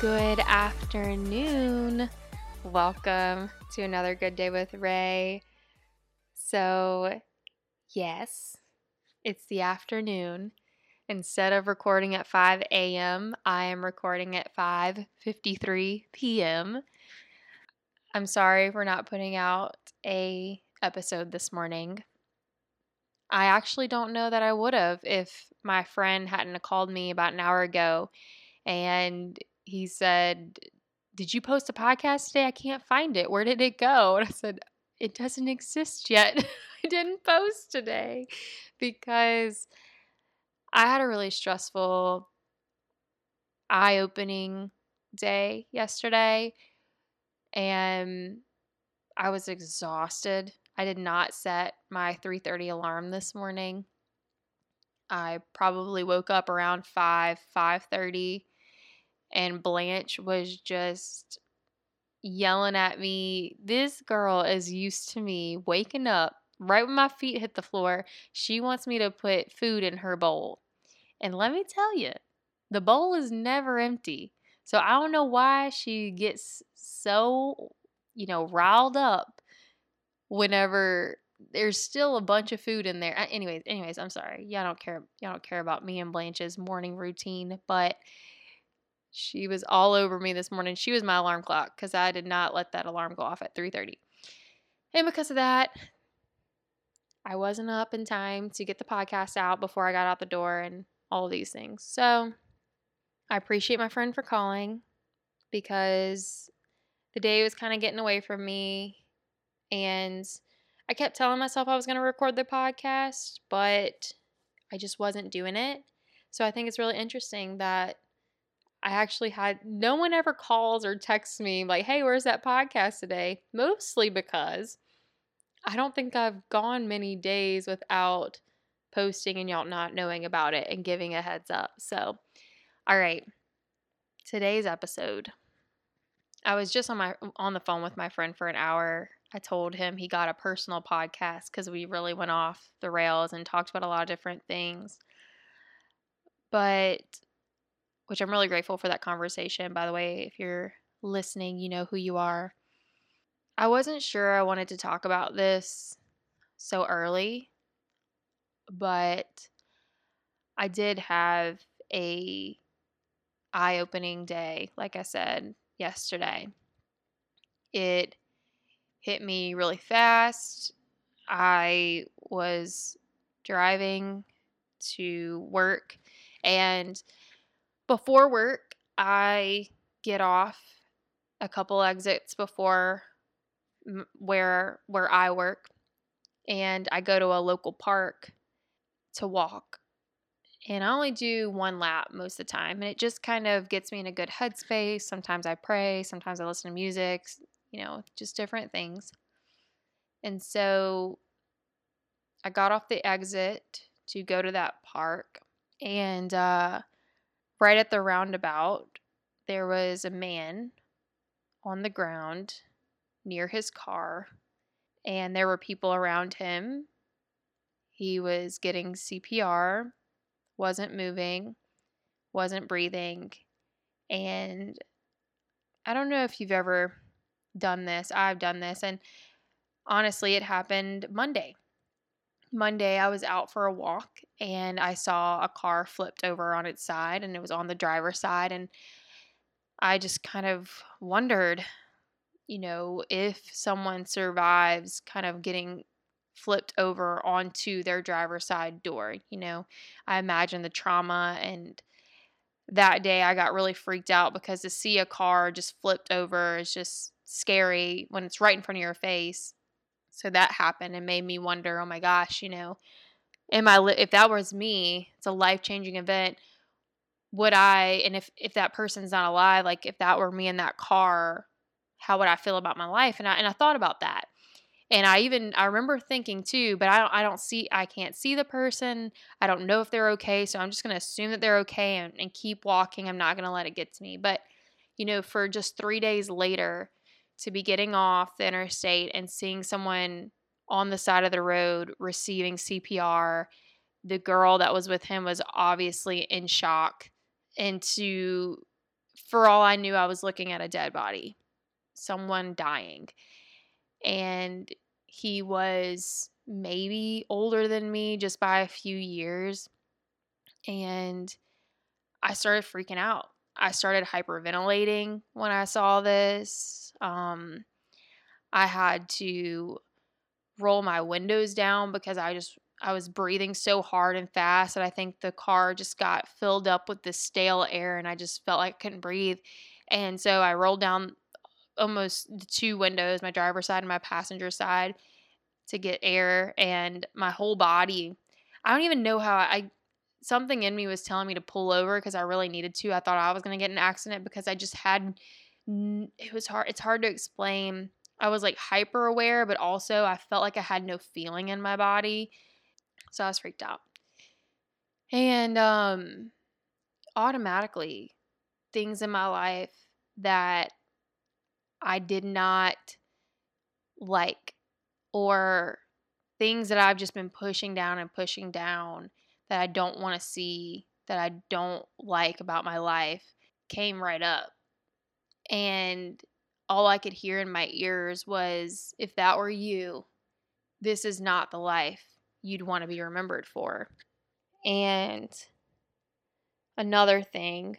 Good afternoon. Welcome to another Good Day with Ray. So, yes, it's the afternoon. Instead of recording at 5 a.m., I am recording at 5:53 p.m. I'm sorry for not putting out a episode this morning. I actually don't know that I would have if my friend hadn't called me about an hour ago and he said, Did you post a podcast today? I can't find it. Where did it go? And I said, It doesn't exist yet. I didn't post today because I had a really stressful, eye opening day yesterday and I was exhausted. I did not set my 3:30 alarm this morning. I probably woke up around 5, 5:30 and Blanche was just yelling at me. This girl is used to me waking up right when my feet hit the floor. She wants me to put food in her bowl. And let me tell you, the bowl is never empty. So I don't know why she gets so, you know, riled up whenever there's still a bunch of food in there. Anyways, anyways, I'm sorry. Y'all don't care. Y'all don't care about me and Blanche's morning routine, but she was all over me this morning. She was my alarm clock because I did not let that alarm go off at 3:30, and because of that, I wasn't up in time to get the podcast out before I got out the door and all these things. So I appreciate my friend for calling because the day was kind of getting away from me and I kept telling myself I was going to record the podcast, but I just wasn't doing it. So I think it's really interesting that I actually had no one ever calls or texts me like, "Hey, where's that podcast today?" Mostly because I don't think I've gone many days without posting and y'all not knowing about it and giving a heads up. So, all right. Today's episode. I was just on my on the phone with my friend for an hour I told him he got a personal podcast because we really went off the rails and talked about a lot of different things. But, which I'm really grateful for that conversation. By the way, if you're listening, you know who you are. I wasn't sure I wanted to talk about this so early, but I did have a eye-opening day, like I said yesterday. It hit me really fast. I was driving to work, and before work, I get off a couple exits before where where I work, and I go to a local park to walk. And I only do one lap most of the time, and it just kind of gets me in a good headspace. Sometimes I pray, sometimes I listen to music, you know, just different things. And so I got off the exit to go to that park. And uh, right at the roundabout, there was a man on the ground near his car. And there were people around him. He was getting CPR, wasn't moving, wasn't breathing. And I don't know if you've ever done this. I've done this. And honestly, it happened Monday. Monday, I was out for a walk and I saw a car flipped over on its side and it was on the driver's side. And I just kind of wondered, you know, if someone survives kind of getting flipped over onto their driver's side door. You know, I imagine the trauma and that day I got really freaked out because to see a car just flipped over is just scary when it's right in front of your face. So that happened and made me wonder, oh my gosh, you know, am I li- if that was me, it's a life-changing event, would I and if if that person's not alive, like if that were me in that car, how would I feel about my life? And I and I thought about that. And I even I remember thinking too, but I don't I don't see I can't see the person. I don't know if they're okay, so I'm just going to assume that they're okay and, and keep walking. I'm not going to let it get to me. But you know, for just 3 days later, to be getting off the interstate and seeing someone on the side of the road receiving CPR. The girl that was with him was obviously in shock. And to for all I knew, I was looking at a dead body, someone dying. And he was maybe older than me just by a few years. And I started freaking out. I started hyperventilating when I saw this. Um, I had to roll my windows down because I just I was breathing so hard and fast and I think the car just got filled up with this stale air and I just felt like I couldn't breathe. And so I rolled down almost the two windows, my driver's side and my passenger side to get air and my whole body I don't even know how I something in me was telling me to pull over because I really needed to. I thought I was going to get an accident because I just had it was hard it's hard to explain. I was like hyper aware, but also I felt like I had no feeling in my body. So I was freaked out. And um automatically things in my life that I did not like or things that I've just been pushing down and pushing down that I don't want to see, that I don't like about my life came right up. And all I could hear in my ears was if that were you, this is not the life you'd want to be remembered for. And another thing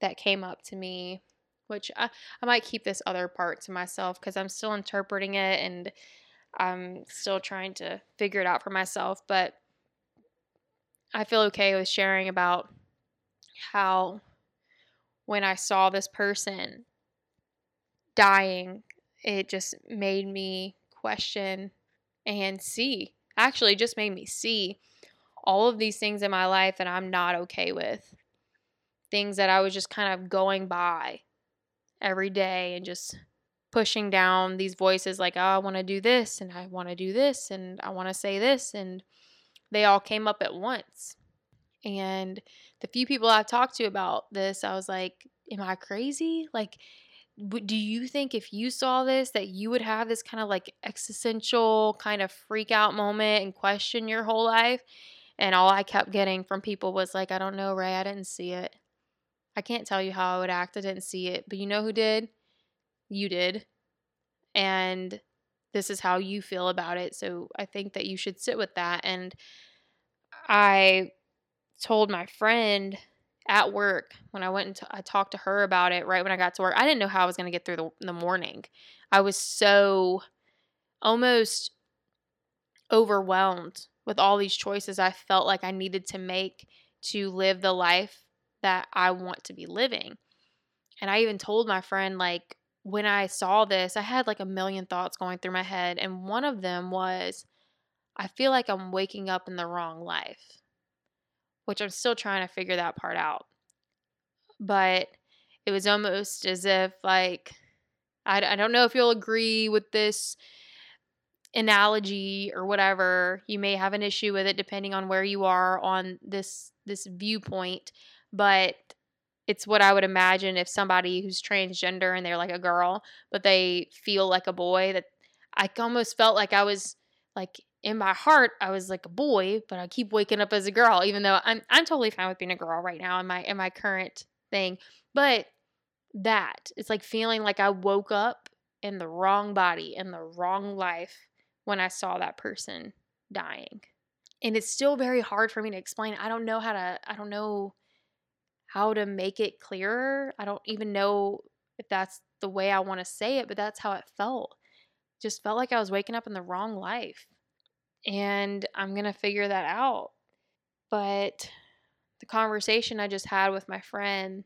that came up to me, which I, I might keep this other part to myself because I'm still interpreting it and I'm still trying to figure it out for myself. But I feel okay with sharing about how when I saw this person dying, it just made me question and see. Actually, just made me see all of these things in my life that I'm not okay with. Things that I was just kind of going by every day and just pushing down these voices like, oh, I want to do this and I want to do this and I want to say this. And they all came up at once. And the few people I've talked to about this, I was like, am I crazy? Like, do you think if you saw this that you would have this kind of like existential kind of freak out moment and question your whole life? And all I kept getting from people was like, I don't know, Ray, I didn't see it. I can't tell you how I would act. I didn't see it. But you know who did? You did. And this is how you feel about it. So I think that you should sit with that. And I told my friend at work when I went and t- I talked to her about it right when I got to work. I didn't know how I was going to get through the, the morning. I was so almost overwhelmed with all these choices I felt like I needed to make to live the life that I want to be living. And I even told my friend, like, when I saw this, I had like a million thoughts going through my head. And one of them was, I feel like I'm waking up in the wrong life, which I'm still trying to figure that part out. But it was almost as if, like, I, I don't know if you'll agree with this analogy or whatever. You may have an issue with it depending on where you are on this this viewpoint, but it's what I would imagine if somebody who's transgender and they're like a girl, but they feel like a boy that I almost felt like I was like in my heart I was like a boy, but I keep waking up as a girl even though I'm I'm totally fine with being a girl right now in my in my current thing. But that it's like feeling like I woke up in the wrong body in the wrong life when I saw that person dying. And it's still very hard for me to explain. I don't know how to I don't know how to make it clearer. I don't even know if that's the way I want to say it, but that's how it felt. Just felt like I was waking up in the wrong life. And I'm going to figure that out. But the conversation I just had with my friend,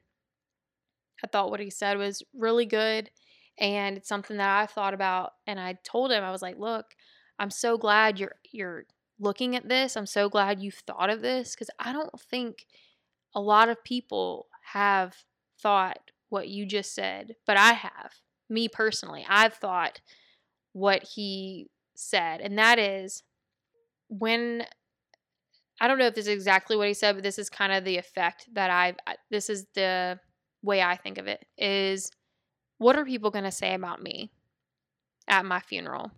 I thought what he said was really good. And it's something that I've thought about. And I told him, I was like, look, I'm so glad you're, you're, looking at this i'm so glad you've thought of this because i don't think a lot of people have thought what you just said, but I have. Me personally, I've thought what he said, and that is when I don't know if this is exactly what he said, but this is kind of the effect that I've this is the way I think of it is what are people going to say about me at my funeral?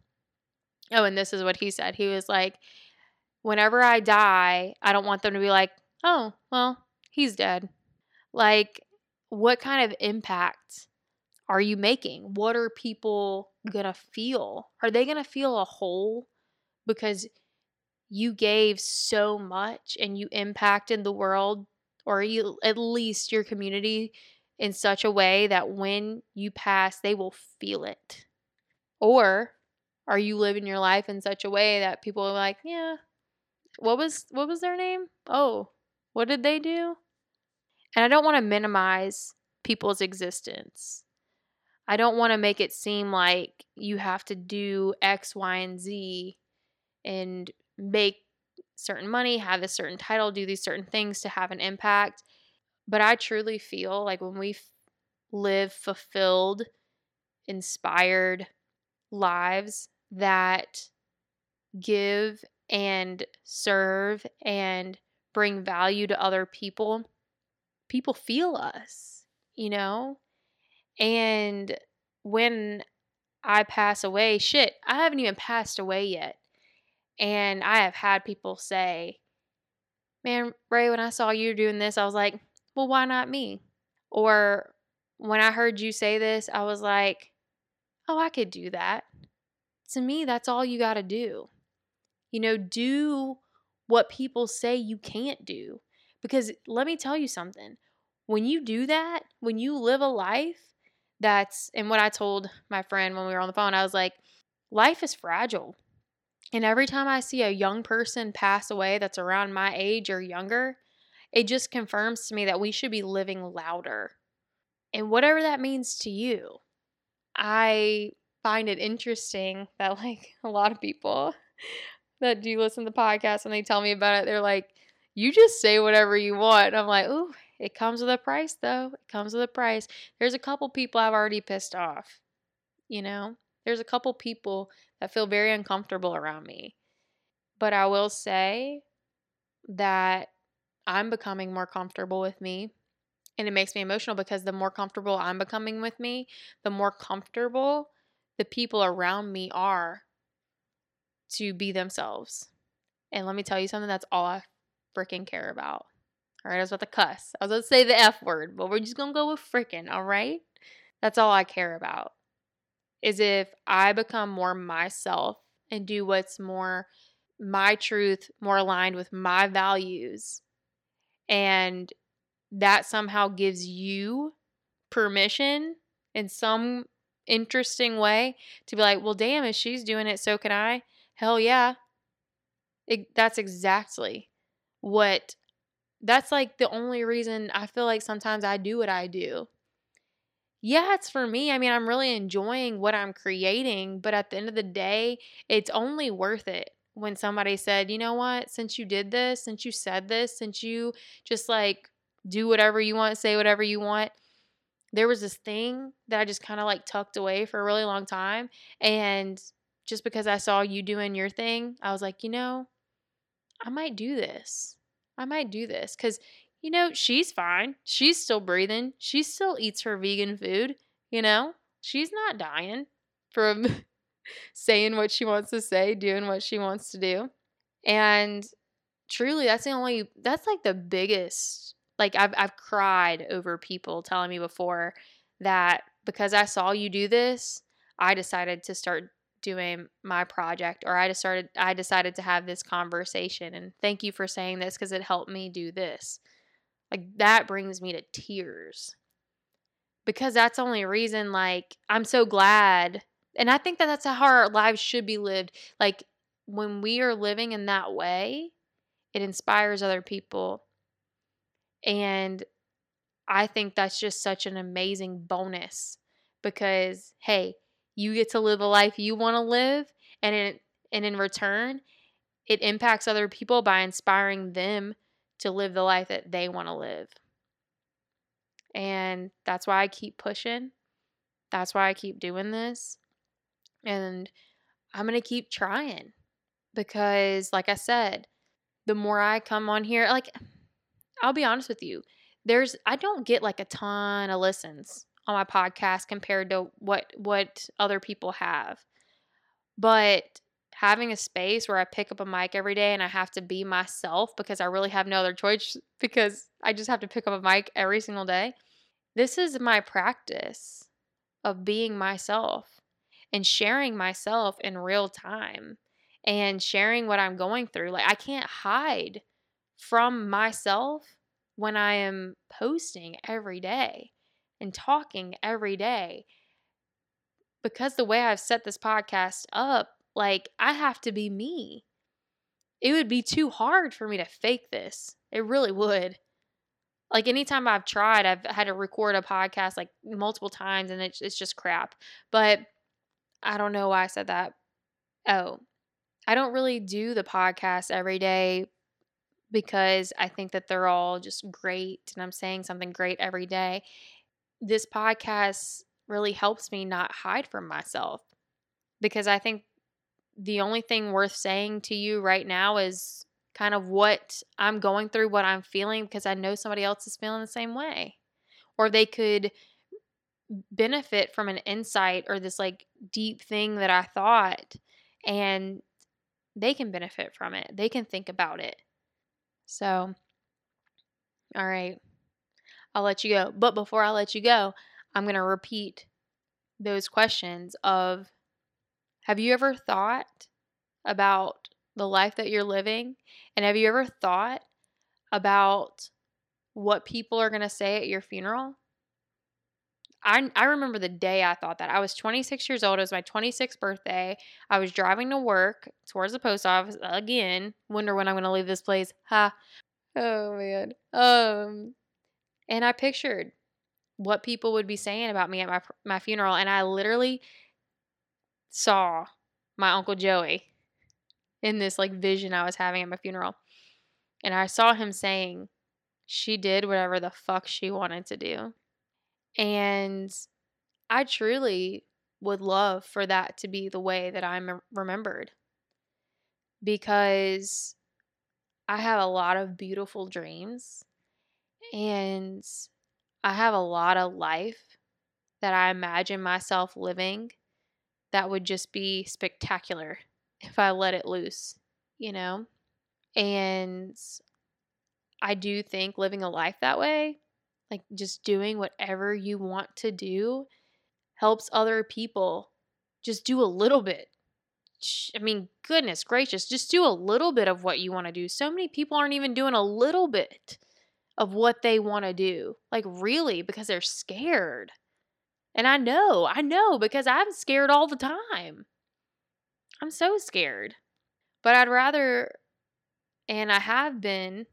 Oh, and this is what he said. He was like, whenever I die, I don't want them to be like, oh, well, he's dead. Like, what kind of impact are you making? What are people going to feel? Are they going to feel a hole because you gave so much and you impacted the world or you at least your community in such a way that when you pass they will feel it? Or are you living your life in such a way that people are like, "Yeah, what was what was their name? Oh, what did they do?" And I don't want to minimize people's existence. I don't want to make it seem like you have to do X, Y, and Z and make certain money, have a certain title, do these certain things to have an impact. But I truly feel like when we f- live fulfilled, inspired lives that give and serve and bring value to other people, people feel us, you know? And when I pass away, shit, I haven't even passed away yet. And I have had people say, Man, Ray, when I saw you doing this, I was like, Well, why not me? Or when I heard you say this, I was like, Oh, I could do that. To me, that's all you got to do. You know, do what people say you can't do. Because let me tell you something when you do that, when you live a life that's and what I told my friend when we were on the phone, I was like, life is fragile. And every time I see a young person pass away that's around my age or younger, it just confirms to me that we should be living louder. And whatever that means to you, I find it interesting that, like, a lot of people that do listen to the podcast and they tell me about it, they're like, you just say whatever you want. I'm like, ooh, it comes with a price, though. It comes with a price. There's a couple people I've already pissed off. You know, there's a couple people that feel very uncomfortable around me. But I will say that I'm becoming more comfortable with me. And it makes me emotional because the more comfortable I'm becoming with me, the more comfortable the people around me are to be themselves. And let me tell you something that's all I freaking care about. All right, I was about to cuss. I was about to say the F word, but we're just to go with freaking, all right? That's all I care about. Is if I become more myself and do what's more my truth, more aligned with my values, and that somehow gives you permission in some interesting way to be like, well, damn, if she's doing it, so can I. Hell yeah. It, that's exactly what that's like the only reason I feel like sometimes I do what I do. Yeah, it's for me. I mean, I'm really enjoying what I'm creating, but at the end of the day, it's only worth it when somebody said, you know what, since you did this, since you said this, since you just like do whatever you want, say whatever you want. There was this thing that I just kind of like tucked away for a really long time. And just because I saw you doing your thing, I was like, you know, I might do this. I might do this because, you know, she's fine. She's still breathing. She still eats her vegan food. You know, she's not dying from saying what she wants to say, doing what she wants to do. And truly, that's the only, that's like the biggest, like, I've, I've cried over people telling me before that because I saw you do this, I decided to start doing my project or I started I decided to have this conversation and thank you for saying this cuz it helped me do this. Like that brings me to tears. Because that's the only reason like I'm so glad and I think that that's how our lives should be lived. Like when we are living in that way, it inspires other people. And I think that's just such an amazing bonus because hey, you get to live a life you want to live and in, and in return it impacts other people by inspiring them to live the life that they want to live. And that's why i keep pushing. That's why i keep doing this. And i'm going to keep trying because like i said the more i come on here like i'll be honest with you there's i don't get like a ton of listens on my podcast compared to what what other people have. But having a space where I pick up a mic every day and I have to be myself because I really have no other choice because I just have to pick up a mic every single day. this is my practice of being myself and sharing myself in real time and sharing what I'm going through. Like, I can't hide from myself when I am posting every day and talking every day. Because the way I've set this podcast up, like, I have to be me. It would be too hard for me to fake this. It really would. Like anytime I've tried, I've had to record a podcast like multiple times and it's it's just crap. But I don't know why I said that. Oh, I don't really do the podcast every day because I think that they're all just great and I'm saying something great every day. This podcast really helps me not hide from myself because I think the only thing worth saying to you right now is kind of what I'm going through, what I'm feeling, because I know somebody else is feeling the same way. Or they could benefit from an insight or this like deep thing that I thought, and they can benefit from it. They can think about it. So, all right, I'll let you go. But before I let you go, I'm going to repeat those questions of have you ever thought about the life that you're living? And have you ever thought about what people are going to say at your funeral? I, I remember the day I thought that. I was 26 years old. It was my 26th birthday. I was driving to work towards the post office again. Wonder when I'm going to leave this place. Ha. Oh man. Um and I pictured what people would be saying about me at my my funeral and I literally saw my uncle Joey in this like vision I was having at my funeral. And I saw him saying, she did whatever the fuck she wanted to do. And I truly would love for that to be the way that I'm remembered because I have a lot of beautiful dreams and I have a lot of life that I imagine myself living that would just be spectacular if I let it loose, you know? And I do think living a life that way, like just doing whatever you want to do, helps other people just do a little bit. I mean, goodness gracious, just do a little bit of what you want to do. So many people aren't even doing a little bit of what they want to do. Like, really, because they're scared. And I know, I know, because I'm scared all the time. I'm so scared. But I'd rather, and I have been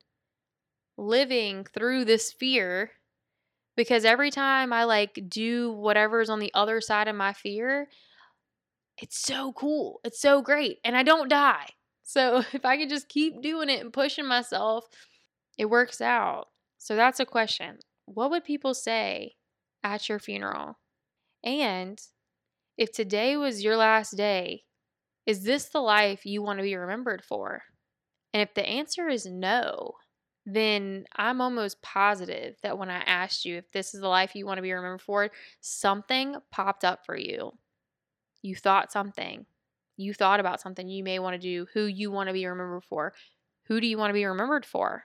living through this fear because every time I like do whatever's on the other side of my fear, it's so cool. It's so great. And I don't die. So if I can just keep doing it and pushing myself, it works out. So that's a question. What would people say at your funeral? And if today was your last day, is this the life you want to be remembered for? And if the answer is no, then I'm almost positive that when I asked you if this is the life you want to be remembered for, something popped up for you. You thought something. You thought about something you may want to do, who you want to be remembered for. Who do you want to be remembered for?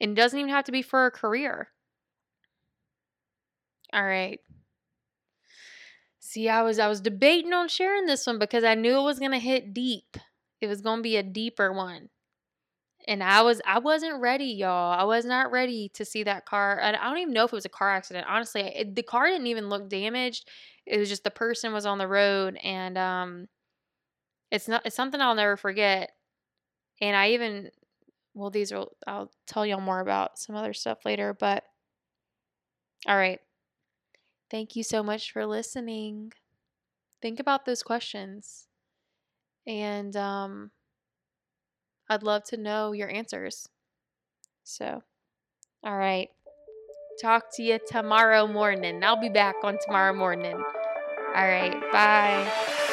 And it doesn't even have to be for a career. All right. See, I was I was debating on sharing this one because I knew it was to hit deep. It was to be a deeper one. And I was I wasn't ready, y'all. I was not ready to see that car. I don't even know if it was a car accident. Honestly, it, the car didn't even look damaged. It was just the person was on the road and um it's not it's something I'll never forget. And I even well these are I'll tell y'all more about some other stuff later, but all right. Thank you so much for listening. Think about those questions. And um, I'd love to know your answers. So, all right. Talk to you tomorrow morning. I'll be back on tomorrow morning. All right. Bye.